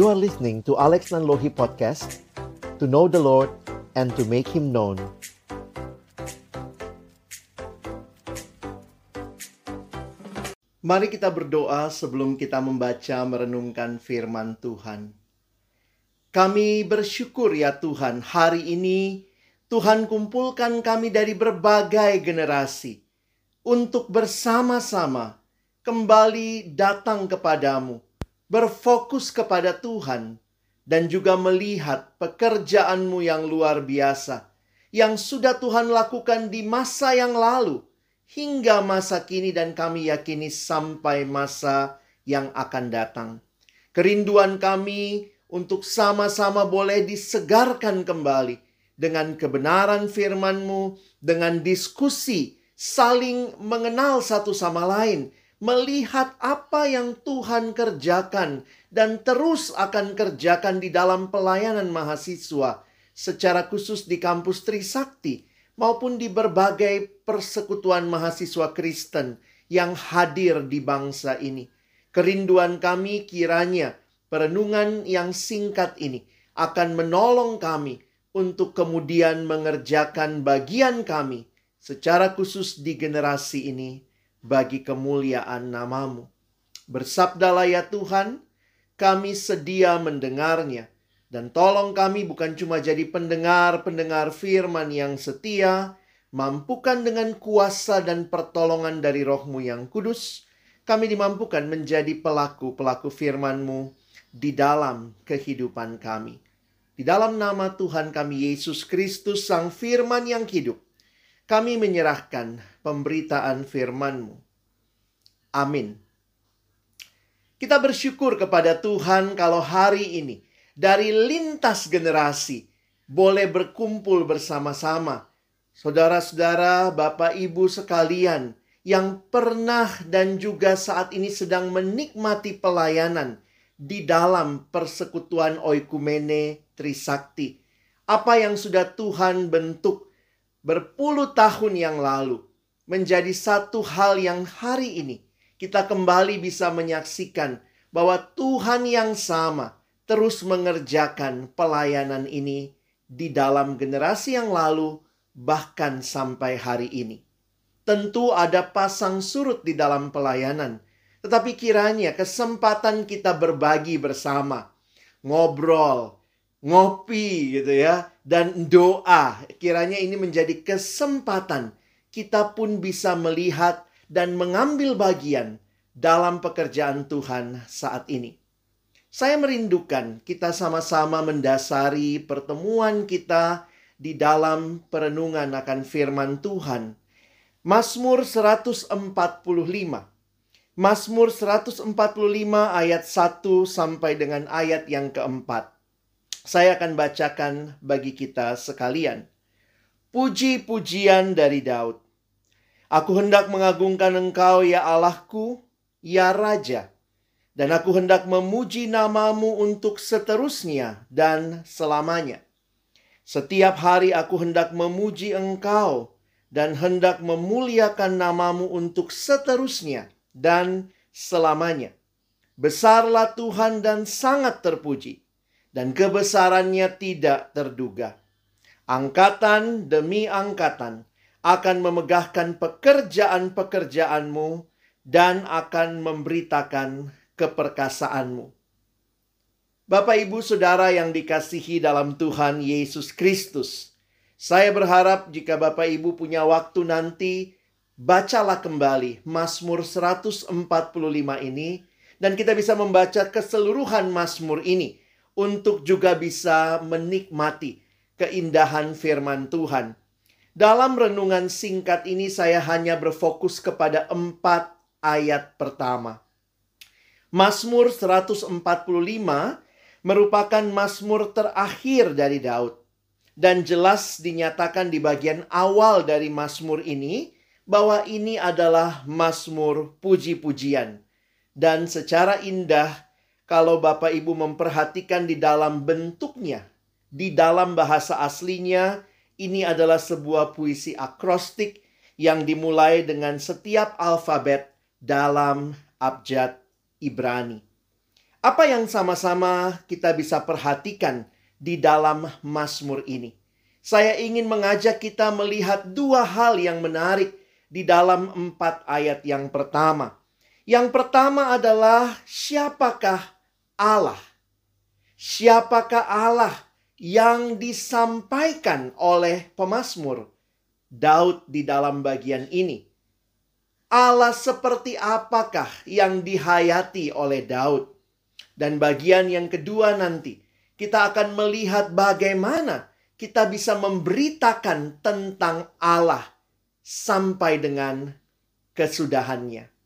You are listening to Alex Nanlohi Podcast To know the Lord and to make Him known Mari kita berdoa sebelum kita membaca merenungkan firman Tuhan. Kami bersyukur ya Tuhan, hari ini Tuhan kumpulkan kami dari berbagai generasi untuk bersama-sama kembali datang kepadamu, berfokus kepada Tuhan, dan juga melihat pekerjaanmu yang luar biasa yang sudah Tuhan lakukan di masa yang lalu hingga masa kini dan kami yakini sampai masa yang akan datang. Kerinduan kami untuk sama-sama boleh disegarkan kembali dengan kebenaran firman-Mu, dengan diskusi, saling mengenal satu sama lain, melihat apa yang Tuhan kerjakan dan terus akan kerjakan di dalam pelayanan mahasiswa, secara khusus di kampus Trisakti maupun di berbagai persekutuan mahasiswa Kristen yang hadir di bangsa ini. Kerinduan kami kiranya perenungan yang singkat ini akan menolong kami untuk kemudian mengerjakan bagian kami secara khusus di generasi ini bagi kemuliaan namamu. Bersabdalah ya Tuhan, kami sedia mendengarnya dan tolong kami bukan cuma jadi pendengar-pendengar firman yang setia, mampukan dengan kuasa dan pertolongan dari rohmu yang kudus, kami dimampukan menjadi pelaku-pelaku firman-Mu di dalam kehidupan kami. Di dalam nama Tuhan kami Yesus Kristus Sang Firman yang hidup, kami menyerahkan pemberitaan firman-Mu. Amin. Kita bersyukur kepada Tuhan kalau hari ini dari lintas generasi boleh berkumpul bersama-sama. Saudara-saudara, Bapak Ibu sekalian yang pernah dan juga saat ini sedang menikmati pelayanan di dalam persekutuan oikumene Trisakti. Apa yang sudah Tuhan bentuk berpuluh tahun yang lalu menjadi satu hal yang hari ini kita kembali bisa menyaksikan bahwa Tuhan yang sama terus mengerjakan pelayanan ini di dalam generasi yang lalu, bahkan sampai hari ini. Tentu ada pasang surut di dalam pelayanan, tetapi kiranya kesempatan kita berbagi bersama, ngobrol, ngopi gitu ya, dan doa. Kiranya ini menjadi kesempatan kita pun bisa melihat dan mengambil bagian dalam pekerjaan Tuhan saat ini. Saya merindukan kita sama-sama mendasari pertemuan kita di dalam perenungan akan firman Tuhan. Mazmur 145. Mazmur 145 ayat 1 sampai dengan ayat yang keempat. Saya akan bacakan bagi kita sekalian. Puji-pujian dari Daud. Aku hendak mengagungkan engkau ya Allahku, ya Raja dan aku hendak memuji namamu untuk seterusnya dan selamanya. Setiap hari aku hendak memuji engkau dan hendak memuliakan namamu untuk seterusnya dan selamanya. Besarlah Tuhan dan sangat terpuji, dan kebesarannya tidak terduga. Angkatan demi angkatan akan memegahkan pekerjaan-pekerjaanmu dan akan memberitakan keperkasaanmu. Bapak, ibu, saudara yang dikasihi dalam Tuhan Yesus Kristus, saya berharap jika Bapak, ibu punya waktu nanti, bacalah kembali Mazmur 145 ini, dan kita bisa membaca keseluruhan Mazmur ini untuk juga bisa menikmati keindahan firman Tuhan. Dalam renungan singkat ini, saya hanya berfokus kepada empat ayat pertama. Mazmur 145 merupakan mazmur terakhir dari Daud dan jelas dinyatakan di bagian awal dari mazmur ini bahwa ini adalah mazmur puji-pujian dan secara indah kalau Bapak Ibu memperhatikan di dalam bentuknya di dalam bahasa aslinya ini adalah sebuah puisi akrostik yang dimulai dengan setiap alfabet dalam abjad Ibrani. Apa yang sama-sama kita bisa perhatikan di dalam Mazmur ini? Saya ingin mengajak kita melihat dua hal yang menarik di dalam empat ayat yang pertama. Yang pertama adalah siapakah Allah? Siapakah Allah yang disampaikan oleh pemazmur Daud di dalam bagian ini? Allah seperti apakah yang dihayati oleh Daud? Dan bagian yang kedua nanti, kita akan melihat bagaimana kita bisa memberitakan tentang Allah sampai dengan kesudahannya.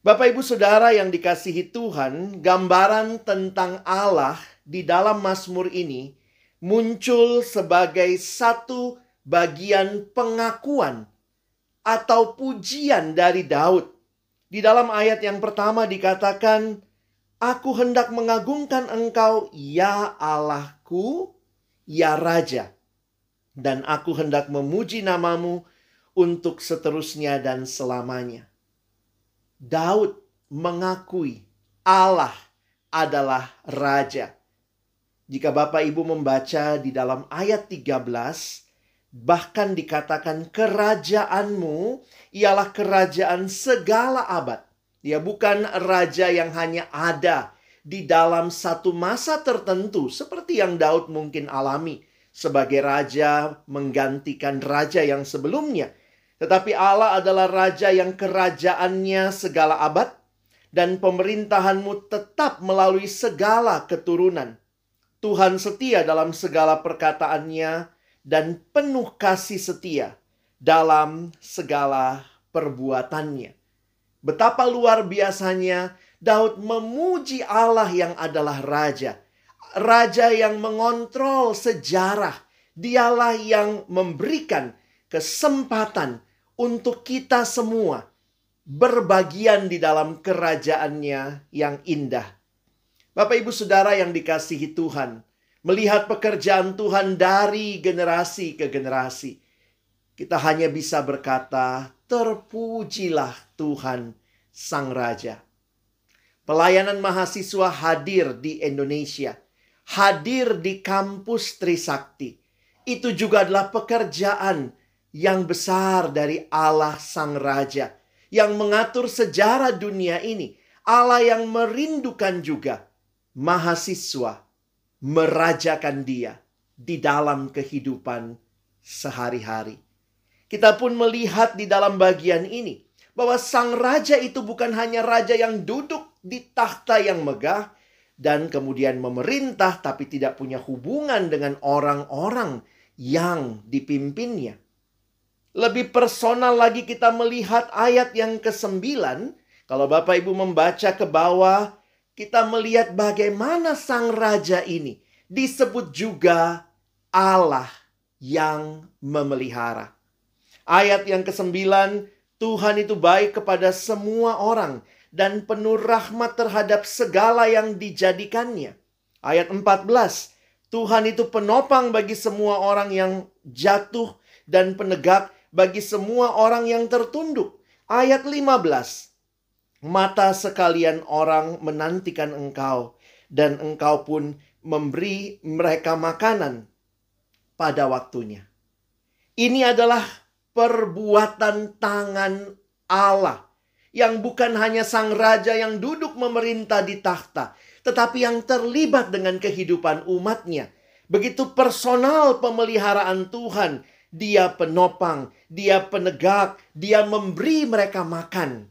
Bapak, ibu, saudara yang dikasihi Tuhan, gambaran tentang Allah di dalam Mazmur ini muncul sebagai satu bagian pengakuan atau pujian dari Daud. Di dalam ayat yang pertama dikatakan, Aku hendak mengagungkan engkau, ya Allahku, ya Raja. Dan aku hendak memuji namamu untuk seterusnya dan selamanya. Daud mengakui Allah adalah Raja. Jika Bapak Ibu membaca di dalam ayat 13, bahkan dikatakan kerajaanmu ialah kerajaan segala abad dia bukan raja yang hanya ada di dalam satu masa tertentu seperti yang Daud mungkin alami sebagai raja menggantikan raja yang sebelumnya. Tetapi Allah adalah raja yang kerajaannya segala abad dan pemerintahanmu tetap melalui segala keturunan. Tuhan setia dalam segala perkataannya dan penuh kasih setia dalam segala perbuatannya. Betapa luar biasanya Daud memuji Allah yang adalah raja. Raja yang mengontrol sejarah. Dialah yang memberikan kesempatan untuk kita semua berbagian di dalam kerajaannya yang indah. Bapak ibu saudara yang dikasihi Tuhan. Melihat pekerjaan Tuhan dari generasi ke generasi. Kita hanya bisa berkata, terpujilah Tuhan Sang Raja. Pelayanan mahasiswa hadir di Indonesia, hadir di kampus Trisakti. Itu juga adalah pekerjaan yang besar dari Allah Sang Raja yang mengatur sejarah dunia ini. Allah yang merindukan juga mahasiswa merajakan dia di dalam kehidupan sehari-hari. Kita pun melihat di dalam bagian ini bahwa sang raja itu bukan hanya raja yang duduk di takhta yang megah dan kemudian memerintah tapi tidak punya hubungan dengan orang-orang yang dipimpinnya. Lebih personal lagi kita melihat ayat yang ke-9. Kalau Bapak Ibu membaca ke bawah, kita melihat bagaimana sang raja ini disebut juga Allah yang memelihara. Ayat yang ke-9, Tuhan itu baik kepada semua orang dan penuh rahmat terhadap segala yang dijadikannya. Ayat 14, Tuhan itu penopang bagi semua orang yang jatuh dan penegak bagi semua orang yang tertunduk. Ayat 15, mata sekalian orang menantikan engkau dan engkau pun memberi mereka makanan pada waktunya. Ini adalah perbuatan tangan Allah yang bukan hanya sang raja yang duduk memerintah di takhta, tetapi yang terlibat dengan kehidupan umatnya. Begitu personal pemeliharaan Tuhan, dia penopang, dia penegak, dia memberi mereka makan.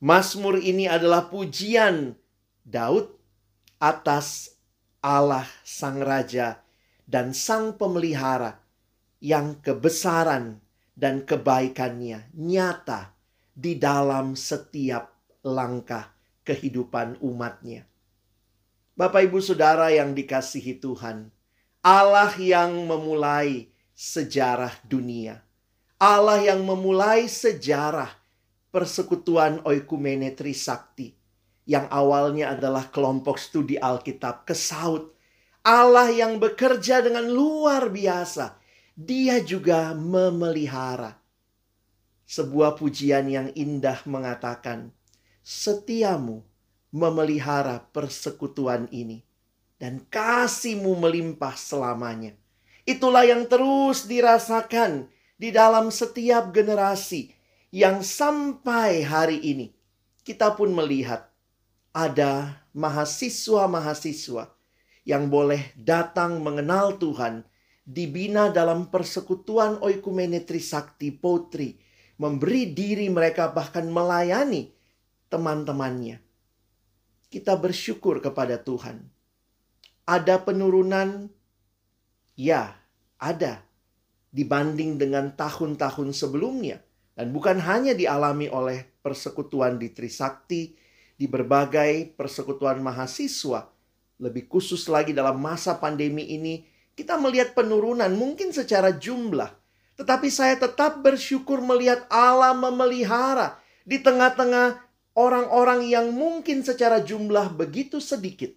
Mazmur ini adalah pujian Daud atas Allah sang raja dan sang pemelihara yang kebesaran dan kebaikannya nyata di dalam setiap langkah kehidupan umatnya. Bapak ibu saudara yang dikasihi Tuhan, Allah yang memulai sejarah dunia. Allah yang memulai sejarah persekutuan oikumene Trisakti yang awalnya adalah kelompok studi Alkitab kesaut. Allah yang bekerja dengan luar biasa dia juga memelihara. Sebuah pujian yang indah mengatakan, "Setiamu memelihara persekutuan ini. Dan kasihmu melimpah selamanya. Itulah yang terus dirasakan di dalam setiap generasi yang sampai hari ini. Kita pun melihat ada mahasiswa-mahasiswa yang boleh datang mengenal Tuhan dibina dalam persekutuan oikumene Trisakti Potri memberi diri mereka bahkan melayani teman-temannya. Kita bersyukur kepada Tuhan. Ada penurunan ya ada dibanding dengan tahun-tahun sebelumnya. Dan bukan hanya dialami oleh persekutuan di Trisakti, di berbagai persekutuan mahasiswa, lebih khusus lagi dalam masa pandemi ini, kita melihat penurunan mungkin secara jumlah. Tetapi saya tetap bersyukur melihat Allah memelihara di tengah-tengah orang-orang yang mungkin secara jumlah begitu sedikit.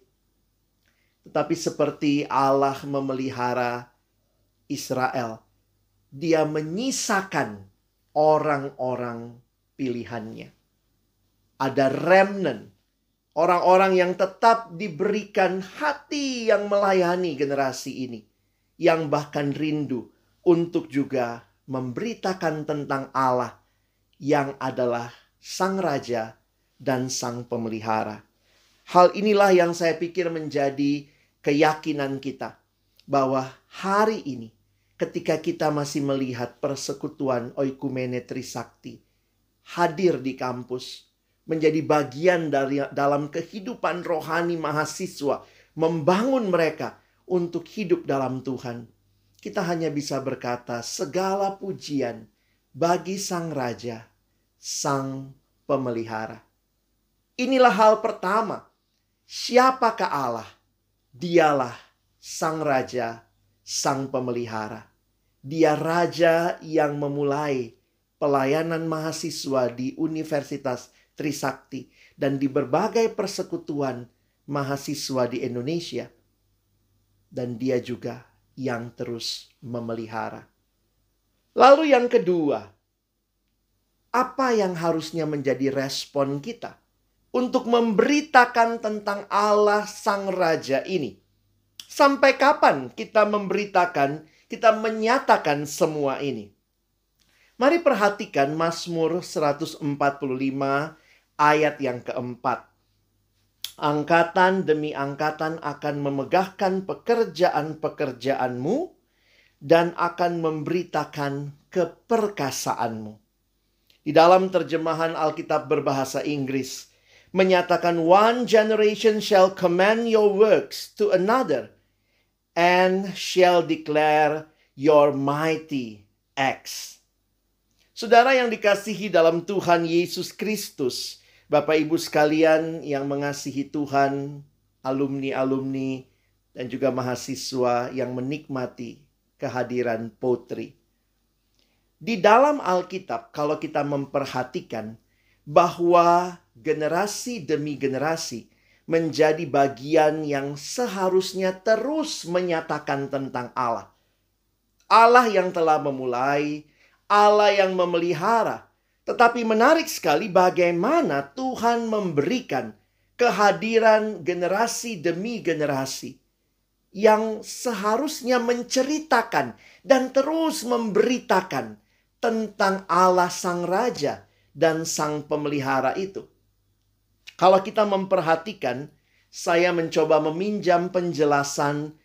Tetapi seperti Allah memelihara Israel dia menyisakan orang-orang pilihannya. Ada remnant, orang-orang yang tetap diberikan hati yang melayani generasi ini, yang bahkan rindu untuk juga memberitakan tentang Allah yang adalah Sang Raja dan Sang Pemelihara. Hal inilah yang saya pikir menjadi keyakinan kita bahwa hari ini ketika kita masih melihat persekutuan oikumene trisakti hadir di kampus menjadi bagian dari dalam kehidupan rohani mahasiswa membangun mereka untuk hidup dalam Tuhan kita hanya bisa berkata segala pujian bagi sang raja sang pemelihara. Inilah hal pertama. Siapakah Allah dialah sang raja sang pemelihara dia raja yang memulai pelayanan mahasiswa di Universitas Trisakti dan di berbagai persekutuan mahasiswa di Indonesia. Dan dia juga yang terus memelihara. Lalu yang kedua, apa yang harusnya menjadi respon kita untuk memberitakan tentang Allah Sang Raja ini? Sampai kapan kita memberitakan kita menyatakan semua ini. Mari perhatikan Mazmur 145 ayat yang keempat. Angkatan demi angkatan akan memegahkan pekerjaan-pekerjaanmu dan akan memberitakan keperkasaanmu. Di dalam terjemahan Alkitab berbahasa Inggris, menyatakan one generation shall command your works to another and shall declare your mighty acts. Saudara yang dikasihi dalam Tuhan Yesus Kristus, Bapak Ibu sekalian yang mengasihi Tuhan, alumni-alumni, dan juga mahasiswa yang menikmati kehadiran Potri. Di dalam Alkitab, kalau kita memperhatikan bahwa generasi demi generasi menjadi bagian yang seharusnya terus menyatakan tentang Allah. Allah yang telah memulai, Allah yang memelihara. Tetapi menarik sekali bagaimana Tuhan memberikan kehadiran generasi demi generasi yang seharusnya menceritakan dan terus memberitakan tentang Allah Sang Raja dan Sang Pemelihara itu. Kalau kita memperhatikan, saya mencoba meminjam penjelasan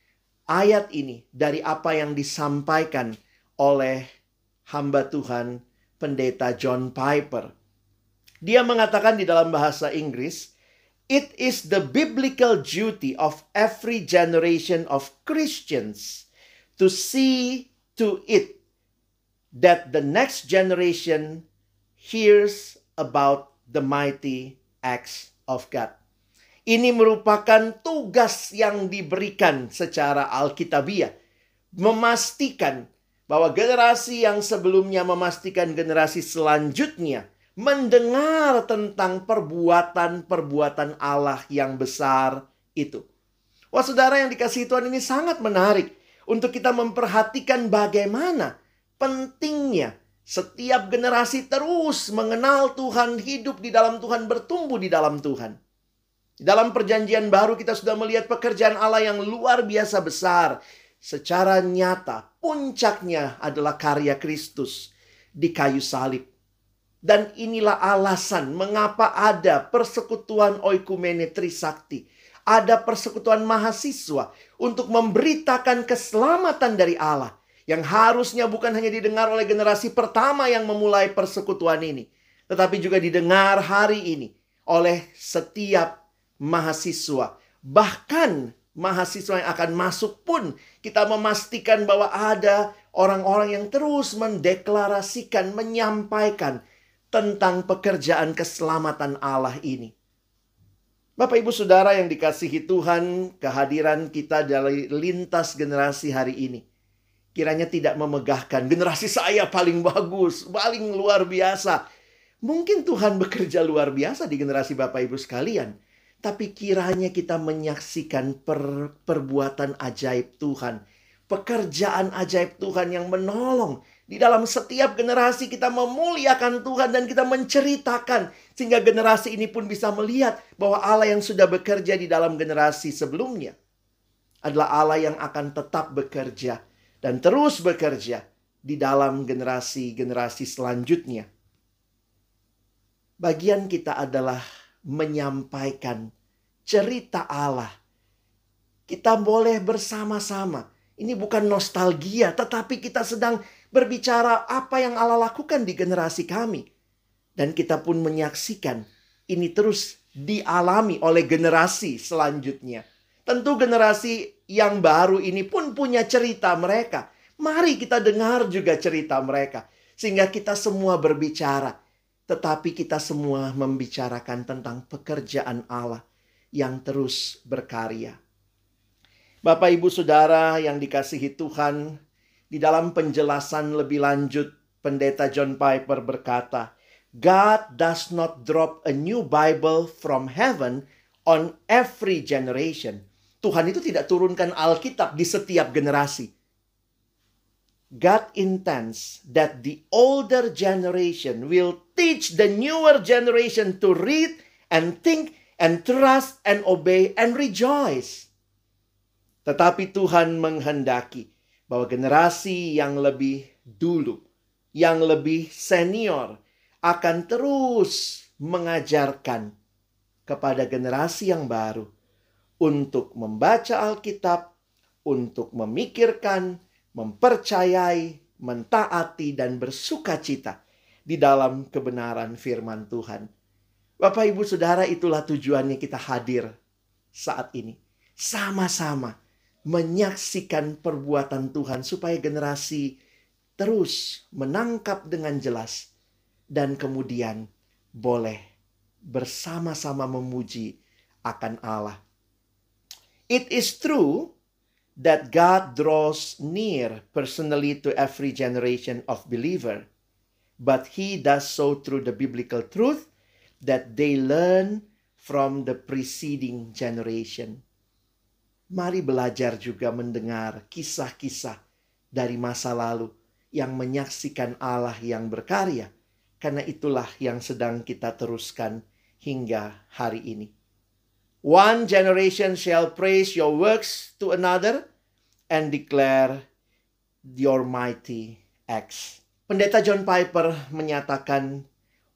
ayat ini dari apa yang disampaikan oleh hamba Tuhan pendeta John Piper. Dia mengatakan di dalam bahasa Inggris, It is the biblical duty of every generation of Christians to see to it that the next generation hears about the mighty acts of God. Ini merupakan tugas yang diberikan secara alkitabiah. Memastikan bahwa generasi yang sebelumnya memastikan generasi selanjutnya mendengar tentang perbuatan-perbuatan Allah yang besar itu. Wah saudara yang dikasih Tuhan ini sangat menarik untuk kita memperhatikan bagaimana pentingnya setiap generasi terus mengenal Tuhan, hidup di dalam Tuhan, bertumbuh di dalam Tuhan. Dalam perjanjian baru kita sudah melihat pekerjaan Allah yang luar biasa besar. Secara nyata, puncaknya adalah karya Kristus di kayu salib. Dan inilah alasan mengapa ada persekutuan oikumene trisakti. Ada persekutuan mahasiswa untuk memberitakan keselamatan dari Allah. Yang harusnya bukan hanya didengar oleh generasi pertama yang memulai persekutuan ini. Tetapi juga didengar hari ini oleh setiap mahasiswa. Bahkan mahasiswa yang akan masuk pun kita memastikan bahwa ada orang-orang yang terus mendeklarasikan, menyampaikan tentang pekerjaan keselamatan Allah ini. Bapak Ibu Saudara yang dikasihi Tuhan, kehadiran kita dari lintas generasi hari ini kiranya tidak memegahkan generasi saya paling bagus, paling luar biasa. Mungkin Tuhan bekerja luar biasa di generasi Bapak Ibu sekalian. Tapi kiranya kita menyaksikan per, perbuatan ajaib Tuhan. Pekerjaan ajaib Tuhan yang menolong. Di dalam setiap generasi kita memuliakan Tuhan dan kita menceritakan. Sehingga generasi ini pun bisa melihat bahwa Allah yang sudah bekerja di dalam generasi sebelumnya. Adalah Allah yang akan tetap bekerja. Dan terus bekerja di dalam generasi-generasi selanjutnya. Bagian kita adalah menyampaikan cerita Allah. Kita boleh bersama-sama. Ini bukan nostalgia, tetapi kita sedang berbicara apa yang Allah lakukan di generasi kami. Dan kita pun menyaksikan ini terus dialami oleh generasi selanjutnya. Tentu generasi yang baru ini pun punya cerita mereka. Mari kita dengar juga cerita mereka. Sehingga kita semua berbicara tetapi kita semua membicarakan tentang pekerjaan Allah yang terus berkarya. Bapak, ibu, saudara yang dikasihi Tuhan, di dalam penjelasan lebih lanjut, Pendeta John Piper berkata, "God does not drop a new Bible from heaven on every generation." Tuhan itu tidak turunkan Alkitab di setiap generasi. God intends that the older generation will teach the newer generation to read and think and trust and obey and rejoice. Tetapi Tuhan menghendaki bahwa generasi yang lebih dulu, yang lebih senior akan terus mengajarkan kepada generasi yang baru untuk membaca Alkitab, untuk memikirkan, mempercayai, mentaati, dan bersuka cita di dalam kebenaran firman Tuhan. Bapak, ibu, saudara, itulah tujuannya kita hadir saat ini. Sama-sama menyaksikan perbuatan Tuhan, supaya generasi terus menangkap dengan jelas, dan kemudian boleh bersama-sama memuji akan Allah. It is true that God draws near personally to every generation of believer. But he does so through the biblical truth that they learn from the preceding generation. Mari belajar juga mendengar kisah-kisah dari masa lalu yang menyaksikan Allah yang berkarya. Karena itulah yang sedang kita teruskan hingga hari ini. One generation shall praise your works to another and declare your mighty acts. Pendeta John Piper menyatakan,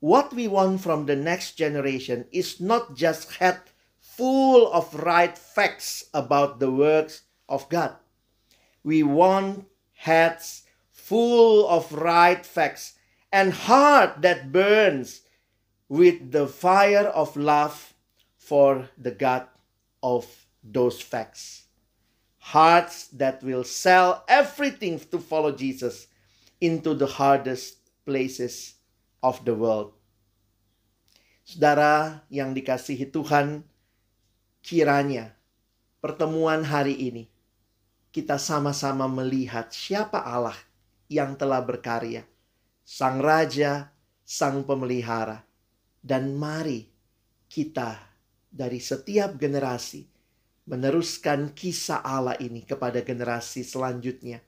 what we want from the next generation is not just head full of right facts about the works of God. We want heads full of right facts and heart that burns with the fire of love for the God of those facts. Hearts that will sell everything to follow Jesus into the hardest places of the world. Saudara yang dikasihi Tuhan, kiranya pertemuan hari ini kita sama-sama melihat siapa Allah yang telah berkarya, Sang Raja, Sang Pemelihara, dan mari kita dari setiap generasi meneruskan kisah Allah ini kepada generasi selanjutnya,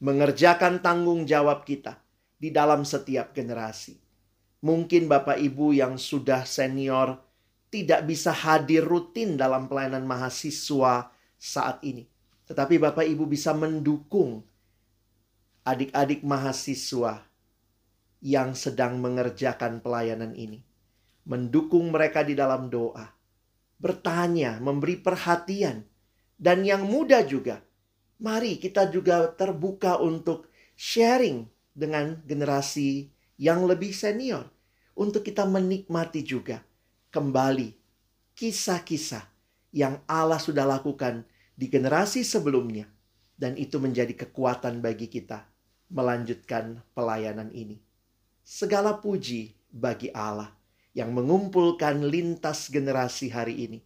mengerjakan tanggung jawab kita di dalam setiap generasi. Mungkin Bapak Ibu yang sudah senior, tidak bisa hadir rutin dalam pelayanan mahasiswa saat ini. Tetapi Bapak Ibu bisa mendukung adik-adik mahasiswa yang sedang mengerjakan pelayanan ini. Mendukung mereka di dalam doa. Bertanya, memberi perhatian. Dan yang muda juga, mari kita juga terbuka untuk sharing dengan generasi yang lebih senior. Untuk kita menikmati juga kembali kisah-kisah yang Allah sudah lakukan di generasi sebelumnya. Dan itu menjadi kekuatan bagi kita melanjutkan pelayanan ini. Segala puji bagi Allah yang mengumpulkan lintas generasi hari ini.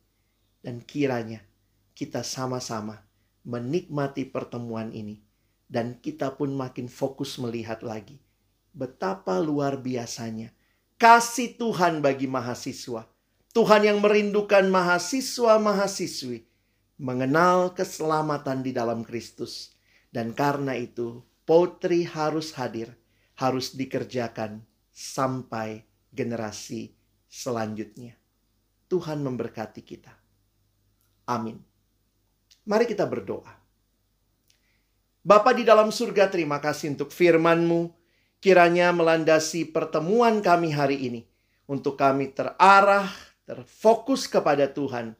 Dan kiranya kita sama-sama menikmati pertemuan ini. Dan kita pun makin fokus melihat lagi. Betapa luar biasanya kasih Tuhan bagi mahasiswa. Tuhan yang merindukan mahasiswa-mahasiswi mengenal keselamatan di dalam Kristus. Dan karena itu, potri harus hadir, harus dikerjakan sampai generasi selanjutnya. Tuhan memberkati kita. Amin. Mari kita berdoa. Bapa di dalam surga, terima kasih untuk firman-Mu. Kiranya melandasi pertemuan kami hari ini. Untuk kami terarah, terfokus kepada Tuhan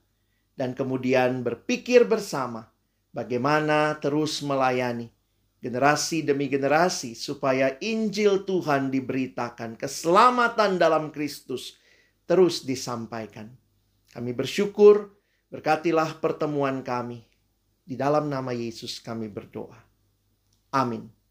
dan kemudian berpikir bersama bagaimana terus melayani generasi demi generasi supaya Injil Tuhan diberitakan, keselamatan dalam Kristus terus disampaikan. Kami bersyukur, berkatilah pertemuan kami. Di dalam nama Yesus kami berdoa. Amin.